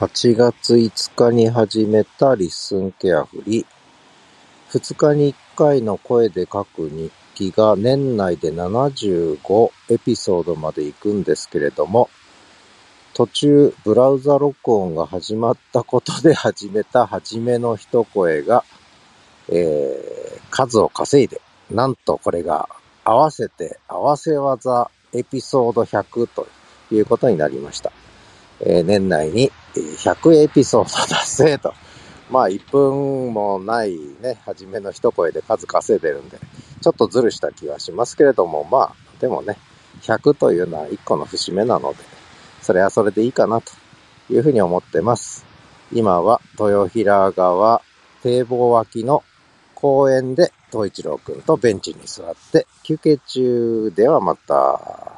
8月5日に始めたリッスンケアフリー。2日に1回の声で書く日記が年内で75エピソードまで行くんですけれども、途中ブラウザ録音が始まったことで始めた初めの一声が、えー、数を稼いで、なんとこれが合わせて合わせ技エピソード100ということになりました。えー、年内に100エピソード達成と。まあ、1分もないね、初めの一声で数稼いでるんで、ちょっとずるした気はしますけれども、まあ、でもね、100というのは1個の節目なので、それはそれでいいかなというふうに思ってます。今は豊平川堤防脇の公園で東一郎くんとベンチに座って休憩中ではまた